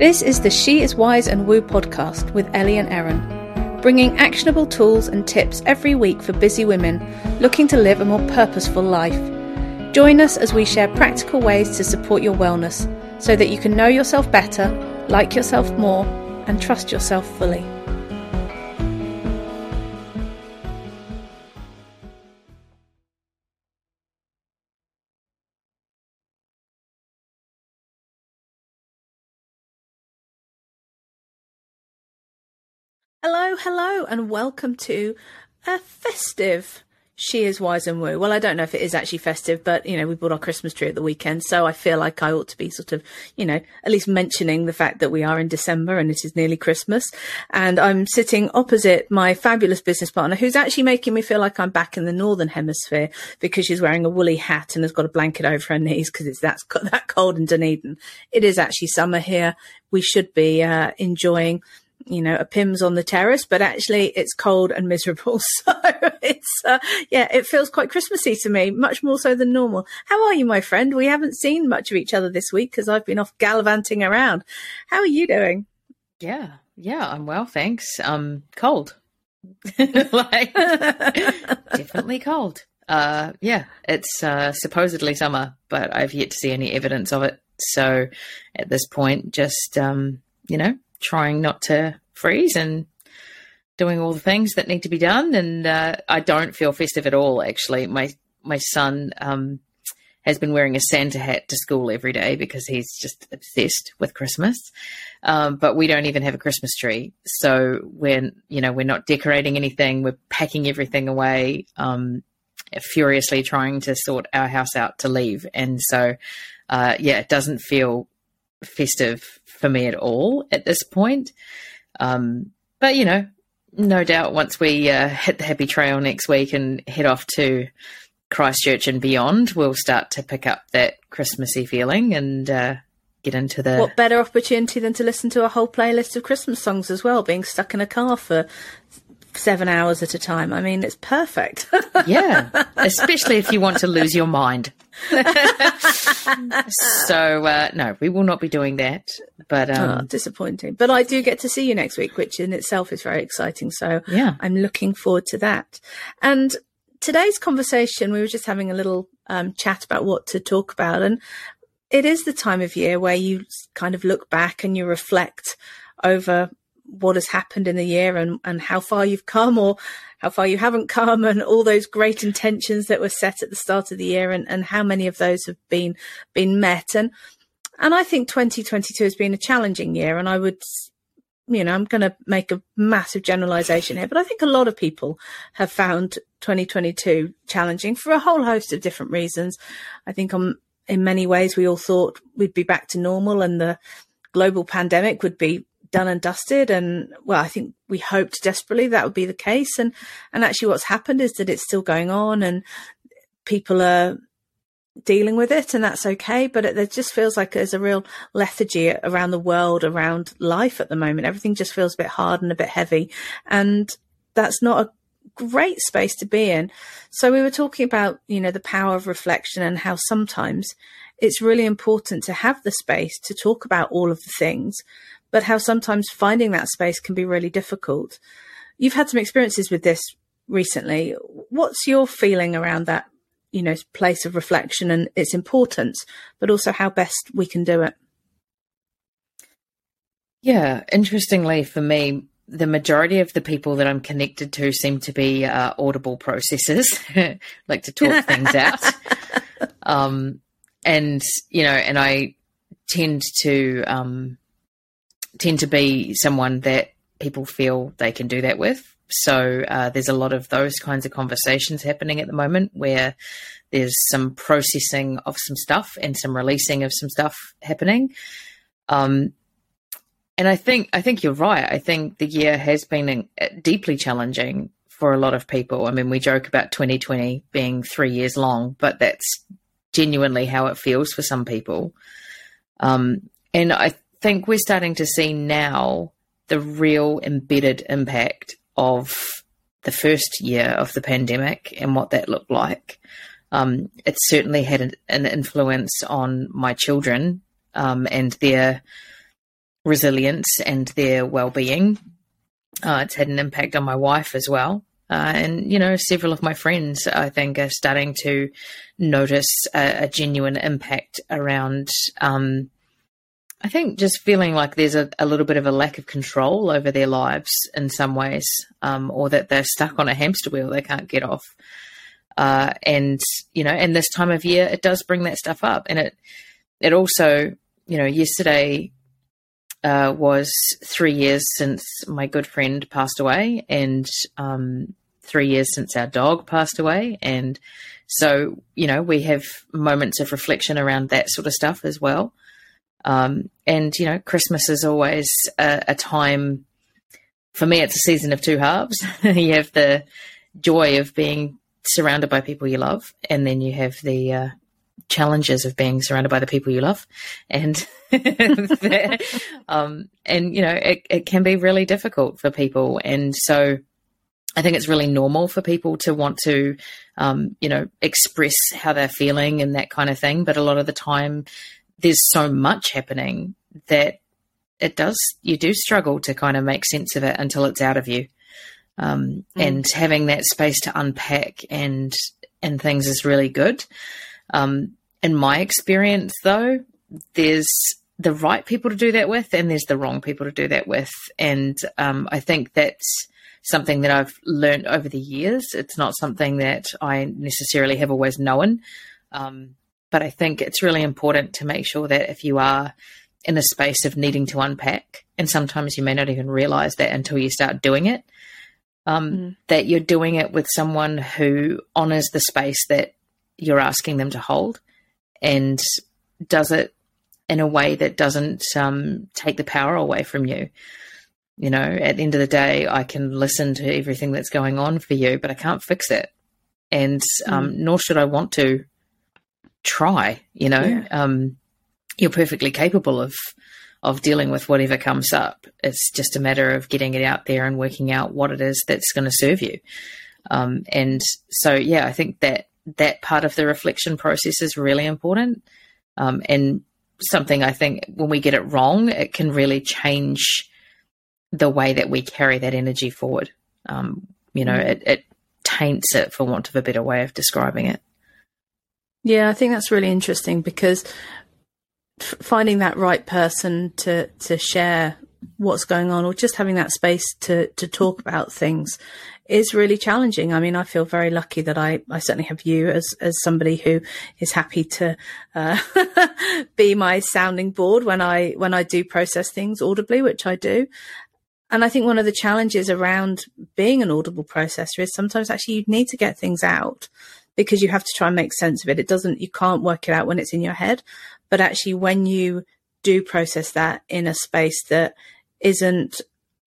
This is the She is Wise and Woo podcast with Ellie and Erin, bringing actionable tools and tips every week for busy women looking to live a more purposeful life. Join us as we share practical ways to support your wellness so that you can know yourself better, like yourself more, and trust yourself fully. Hello, hello, and welcome to a festive She is Wise and Woo. Well, I don't know if it is actually festive, but you know, we bought our Christmas tree at the weekend, so I feel like I ought to be sort of, you know, at least mentioning the fact that we are in December and it is nearly Christmas. And I'm sitting opposite my fabulous business partner who's actually making me feel like I'm back in the Northern Hemisphere because she's wearing a woolly hat and has got a blanket over her knees because it's that's that cold in Dunedin. It is actually summer here. We should be uh, enjoying you know, a Pimm's on the terrace, but actually it's cold and miserable. So it's, uh, yeah, it feels quite Christmassy to me, much more so than normal. How are you, my friend? We haven't seen much of each other this week because I've been off gallivanting around. How are you doing? Yeah, yeah, I'm well, thanks. Um, cold. like, definitely cold. Uh, yeah, it's uh, supposedly summer, but I've yet to see any evidence of it. So at this point, just, um, you know, trying not to freeze and doing all the things that need to be done. And uh, I don't feel festive at all. Actually, my my son um, has been wearing a Santa hat to school every day because he's just obsessed with Christmas. Um, but we don't even have a Christmas tree, so we're you know we're not decorating anything. We're packing everything away. Um, furiously trying to sort our house out to leave, and so uh, yeah, it doesn't feel festive for me at all at this point. Um, but you know, no doubt once we uh, hit the happy trail next week and head off to Christchurch and beyond, we'll start to pick up that Christmassy feeling and uh, get into the. What better opportunity than to listen to a whole playlist of Christmas songs as well, being stuck in a car for seven hours at a time. I mean, it's perfect. yeah, especially if you want to lose your mind. so uh, no, we will not be doing that. But um, oh, disappointing. But I do get to see you next week, which in itself is very exciting. So yeah, I'm looking forward to that. And today's conversation, we were just having a little um, chat about what to talk about, and it is the time of year where you kind of look back and you reflect over what has happened in the year and, and how far you've come or how far you haven't come and all those great intentions that were set at the start of the year and, and how many of those have been been met. And and I think 2022 has been a challenging year and I would you know I'm going to make a massive generalization here but I think a lot of people have found 2022 challenging for a whole host of different reasons. I think on in many ways we all thought we'd be back to normal and the global pandemic would be done and dusted. And well, I think we hoped desperately that would be the case. And, and actually what's happened is that it's still going on and people are dealing with it and that's okay. But it, it just feels like there's a real lethargy around the world, around life at the moment. Everything just feels a bit hard and a bit heavy. And that's not a great space to be in. So we were talking about, you know, the power of reflection and how sometimes it's really important to have the space to talk about all of the things, but how sometimes finding that space can be really difficult. You've had some experiences with this recently. What's your feeling around that, you know, place of reflection and its importance, but also how best we can do it? Yeah, interestingly for me, the majority of the people that I'm connected to seem to be uh, audible processors, like to talk things out. Um, and you know, and I tend to um, tend to be someone that people feel they can do that with. So uh, there's a lot of those kinds of conversations happening at the moment where there's some processing of some stuff and some releasing of some stuff happening. Um, and I think I think you're right. I think the year has been uh, deeply challenging for a lot of people. I mean, we joke about 2020 being three years long, but that's genuinely how it feels for some people. Um, and I think we're starting to see now the real embedded impact of the first year of the pandemic and what that looked like. Um, it certainly had an, an, influence on my children um, and their resilience and their well-being. Uh, it's had an impact on my wife as well. Uh, and, you know, several of my friends, I think, are starting to notice a, a genuine impact around, um, I think, just feeling like there's a, a, little bit of a lack of control over their lives in some ways, um, or that they're stuck on a hamster wheel they can't get off. Uh, and, you know, and this time of year, it does bring that stuff up. And it, it also, you know, yesterday uh, was three years since my good friend passed away, and um, three years since our dog passed away. And so, you know, we have moments of reflection around that sort of stuff as well. Um, and, you know, Christmas is always a, a, time, for me, it's a season of two halves. you have the joy of being surrounded by people you love, and then you have the uh, challenges of being surrounded by the people you love. And, um, and, you know, it, it can be really difficult for people. And so, I think it's really normal for people to want to, um, you know, express how they're feeling and that kind of thing. But a lot of the time, there's so much happening that it does, you do struggle to kind of make sense of it until it's out of you. Um, mm. And having that space to unpack and and things is really good. Um, in my experience, though, there's the right people to do that with, and there's the wrong people to do that with. And um, I think that's something that I've learned over the years. It's not something that I necessarily have always known. Um, but I think it's really important to make sure that if you are in a space of needing to unpack, and sometimes you may not even realize that until you start doing it, um, mm. that you're doing it with someone who honors the space that you're asking them to hold and does it in a way that doesn't um, take the power away from you you know, at the end of the day, I can listen to everything that's going on for you, but I can't fix it. And um, mm. nor should I want to try, you know. Yeah. Um, you're perfectly capable of of dealing with whatever comes up. It's just a matter of getting it out there and working out what it is that's going to serve you. Um, and so, yeah, I think that that part of the reflection process is really important. Um, and something I think when we get it wrong, it can really change the way that we carry that energy forward. Um, you know, mm. it, it taints it, for want of a better way of describing it. Yeah, I think that's really interesting because f- finding that right person to to share what's going on, or just having that space to to talk about things, is really challenging. I mean, I feel very lucky that I I certainly have you as as somebody who is happy to uh, be my sounding board when I when I do process things audibly, which I do, and I think one of the challenges around being an audible processor is sometimes actually you need to get things out because you have to try and make sense of it. It doesn't, you can't work it out when it's in your head. But actually, when you do process that in a space that isn't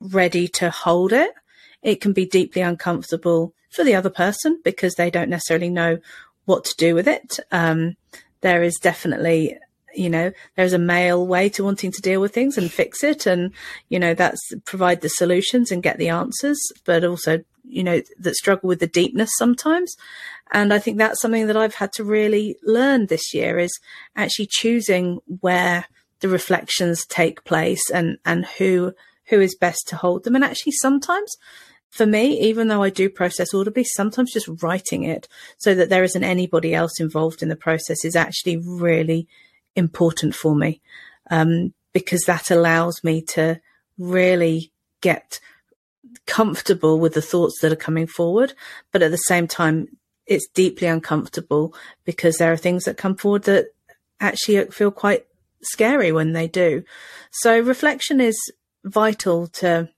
ready to hold it, it can be deeply uncomfortable for the other person because they don't necessarily know what to do with it. Um, there is definitely you know, there's a male way to wanting to deal with things and fix it. And, you know, that's provide the solutions and get the answers, but also, you know, that struggle with the deepness sometimes. And I think that's something that I've had to really learn this year is actually choosing where the reflections take place and, and who, who is best to hold them. And actually sometimes for me, even though I do process audibly, sometimes just writing it so that there isn't anybody else involved in the process is actually really important for me um, because that allows me to really get comfortable with the thoughts that are coming forward. But at the same time, it's deeply uncomfortable because there are things that come forward that actually feel quite scary when they do. So reflection is vital to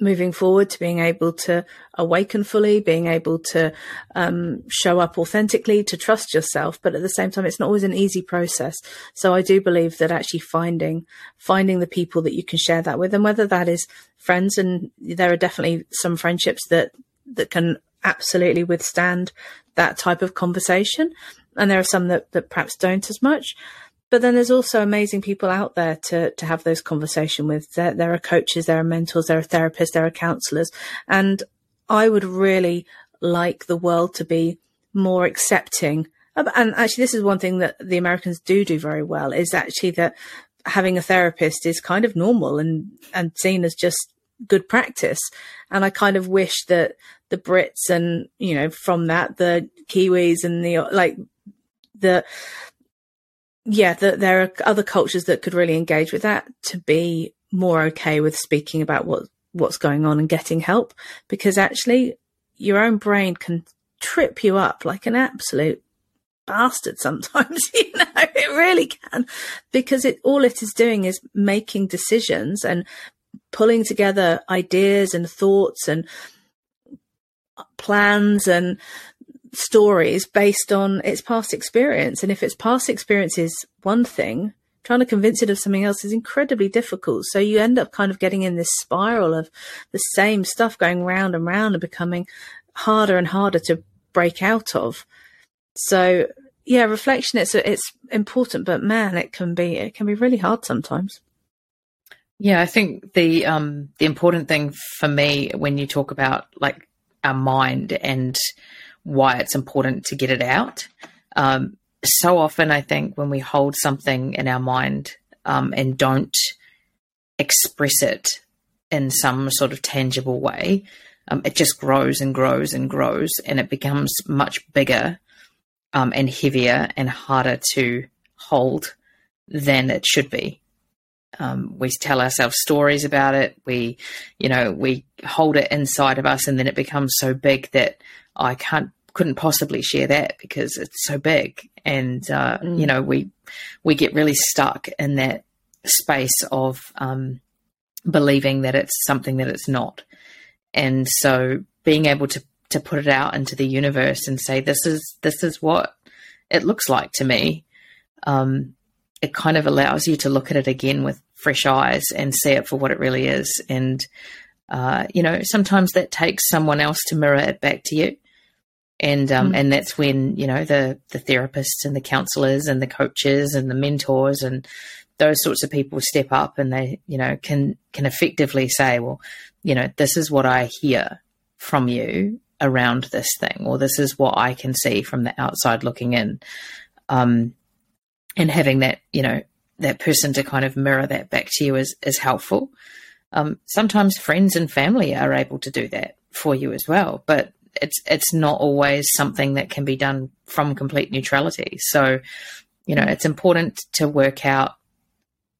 moving forward to being able to awaken fully, being able to um, show up authentically, to trust yourself. But at the same time, it's not always an easy process. So I do believe that actually finding finding the people that you can share that with, and whether that is friends, and there are definitely some friendships that that can absolutely withstand that type of conversation, and there are some that that perhaps don't as much. But then there's also amazing people out there to to have those conversation with. There, there are coaches, there are mentors, there are therapists, there are counselors, and I would really like the world to be more accepting. And actually, this is one thing that the Americans do do very well is actually that having a therapist is kind of normal and, and seen as just good practice. And I kind of wish that the Brits and, you know, from that, the Kiwis and the, like, the, yeah, that there are other cultures that could really engage with that to be more okay with speaking about what, what's going on and getting help because actually your own brain can trip you up like an absolute bastard sometimes you know it really can because it all it is doing is making decisions and pulling together ideas and thoughts and plans and stories based on its past experience. And if its past experience is one thing trying to convince it of something else is incredibly difficult. So you end up kind of getting in this spiral of the same stuff going round and round and becoming harder and harder to break out of. So yeah, reflection it's it's important, but man, it can be it can be really hard sometimes. Yeah, I think the um the important thing for me when you talk about like our mind and why it's important to get it out. Um, so often, I think when we hold something in our mind um, and don't express it in some sort of tangible way, um, it just grows and grows and grows, and it becomes much bigger um, and heavier and harder to hold than it should be. Um, we tell ourselves stories about it. We, you know, we hold it inside of us, and then it becomes so big that I can't, couldn't possibly share that because it's so big. And uh, mm. you know, we we get really stuck in that space of um, believing that it's something that it's not. And so, being able to to put it out into the universe and say this is this is what it looks like to me um, it kind of allows you to look at it again with fresh eyes and see it for what it really is and uh, you know sometimes that takes someone else to mirror it back to you and um, mm. and that's when you know the the therapists and the counselors and the coaches and the mentors and those sorts of people step up and they you know can can effectively say well you know this is what i hear from you around this thing, or this is what I can see from the outside looking in. Um, and having that, you know, that person to kind of mirror that back to you is, is helpful. Um, sometimes friends and family are able to do that for you as well, but it's it's not always something that can be done from complete neutrality. So, you know, it's important to work out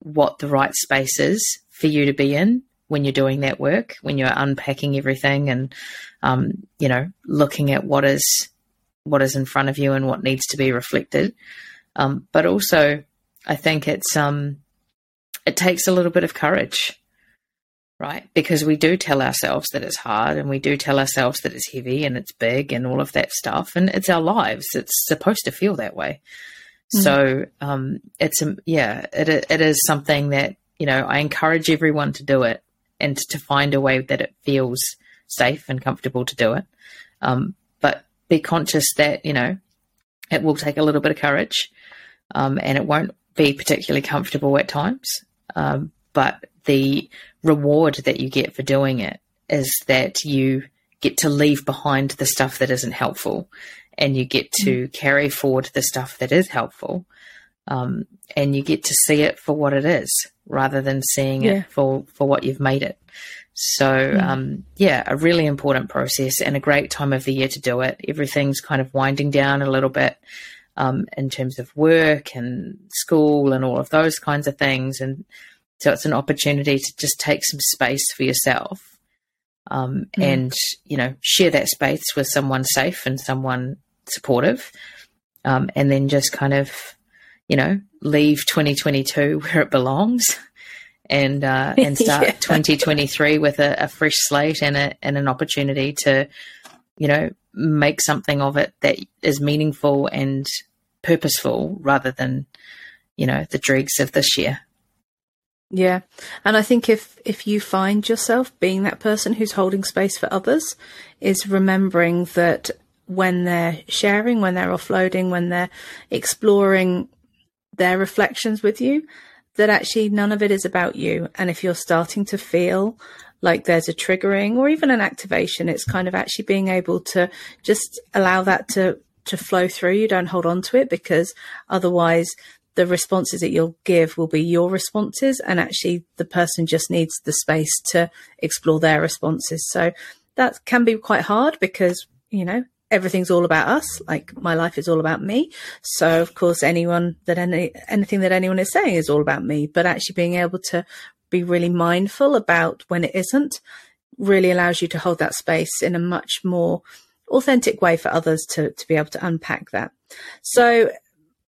what the right space is for you to be in when you're doing that work, when you're unpacking everything and, um, you know, looking at what is what is in front of you and what needs to be reflected. Um, but also, I think it's um, it takes a little bit of courage, right? Because we do tell ourselves that it's hard, and we do tell ourselves that it's heavy and it's big and all of that stuff, and it's our lives. It's supposed to feel that way. Mm. So um, it's um, yeah, it it is something that you know I encourage everyone to do it and to find a way that it feels safe and comfortable to do it. Um, but be conscious that, you know, it will take a little bit of courage um, and it won't be particularly comfortable at times. Um, but the reward that you get for doing it is that you get to leave behind the stuff that isn't helpful and you get to mm. carry forward the stuff that is helpful. Um, and you get to see it for what it is rather than seeing yeah. it for, for what you've made it. So, mm. um, yeah, a really important process and a great time of the year to do it. Everything's kind of winding down a little bit um, in terms of work and school and all of those kinds of things. And so it's an opportunity to just take some space for yourself um, mm. and, you know, share that space with someone safe and someone supportive. Um, and then just kind of you know, leave 2022 where it belongs and uh, and start yeah. 2023 with a, a, fresh slate and a, and an opportunity to, you know, make something of it that is meaningful and purposeful rather than, you know, the dregs of this year. Yeah. And I think if if you find yourself being that person who's holding space for others is remembering that when they're sharing, when they're offloading, when they're exploring their reflections with you that actually none of it is about you. And if you're starting to feel like there's a triggering or even an activation, it's kind of actually being able to just allow that to to flow through. You don't hold on to it because otherwise the responses that you'll give will be your responses and actually the person just needs the space to explore their responses. So that can be quite hard because, you know, everything's all about us. Like my life is all about me. So of course, anyone that any, anything that anyone is saying is all about me, but actually being able to be really mindful about when it isn't really allows you to hold that space in a much more authentic way for others to, to be able to unpack that. So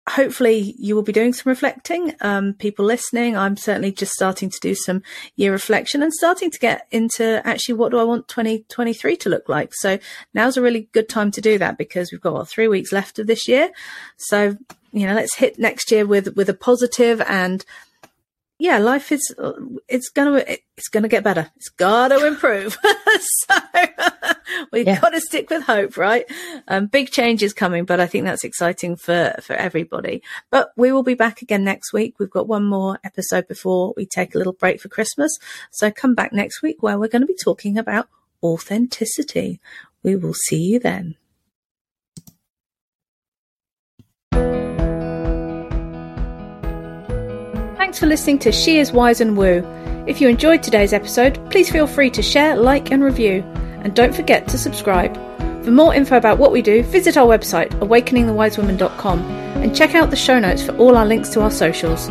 hopefully you will be doing some reflecting. Um, people listening, I'm certainly just starting to do some year reflection and starting to get into actually what do I want 2023 to look like. So now's a really good time to do that because we've got what, three weeks left of this year. So, you know, let's hit next year with, with a positive and yeah, life is it's gonna it's gonna get better. It's gotta improve. so we've yeah. got to stick with hope, right? Um, big changes coming, but I think that's exciting for for everybody. But we will be back again next week. We've got one more episode before we take a little break for Christmas. So come back next week where we're going to be talking about authenticity. We will see you then. Thanks for listening to She Is Wise and Woo. If you enjoyed today's episode, please feel free to share, like, and review. And don't forget to subscribe. For more info about what we do, visit our website, awakeningthewisewoman.com, and check out the show notes for all our links to our socials.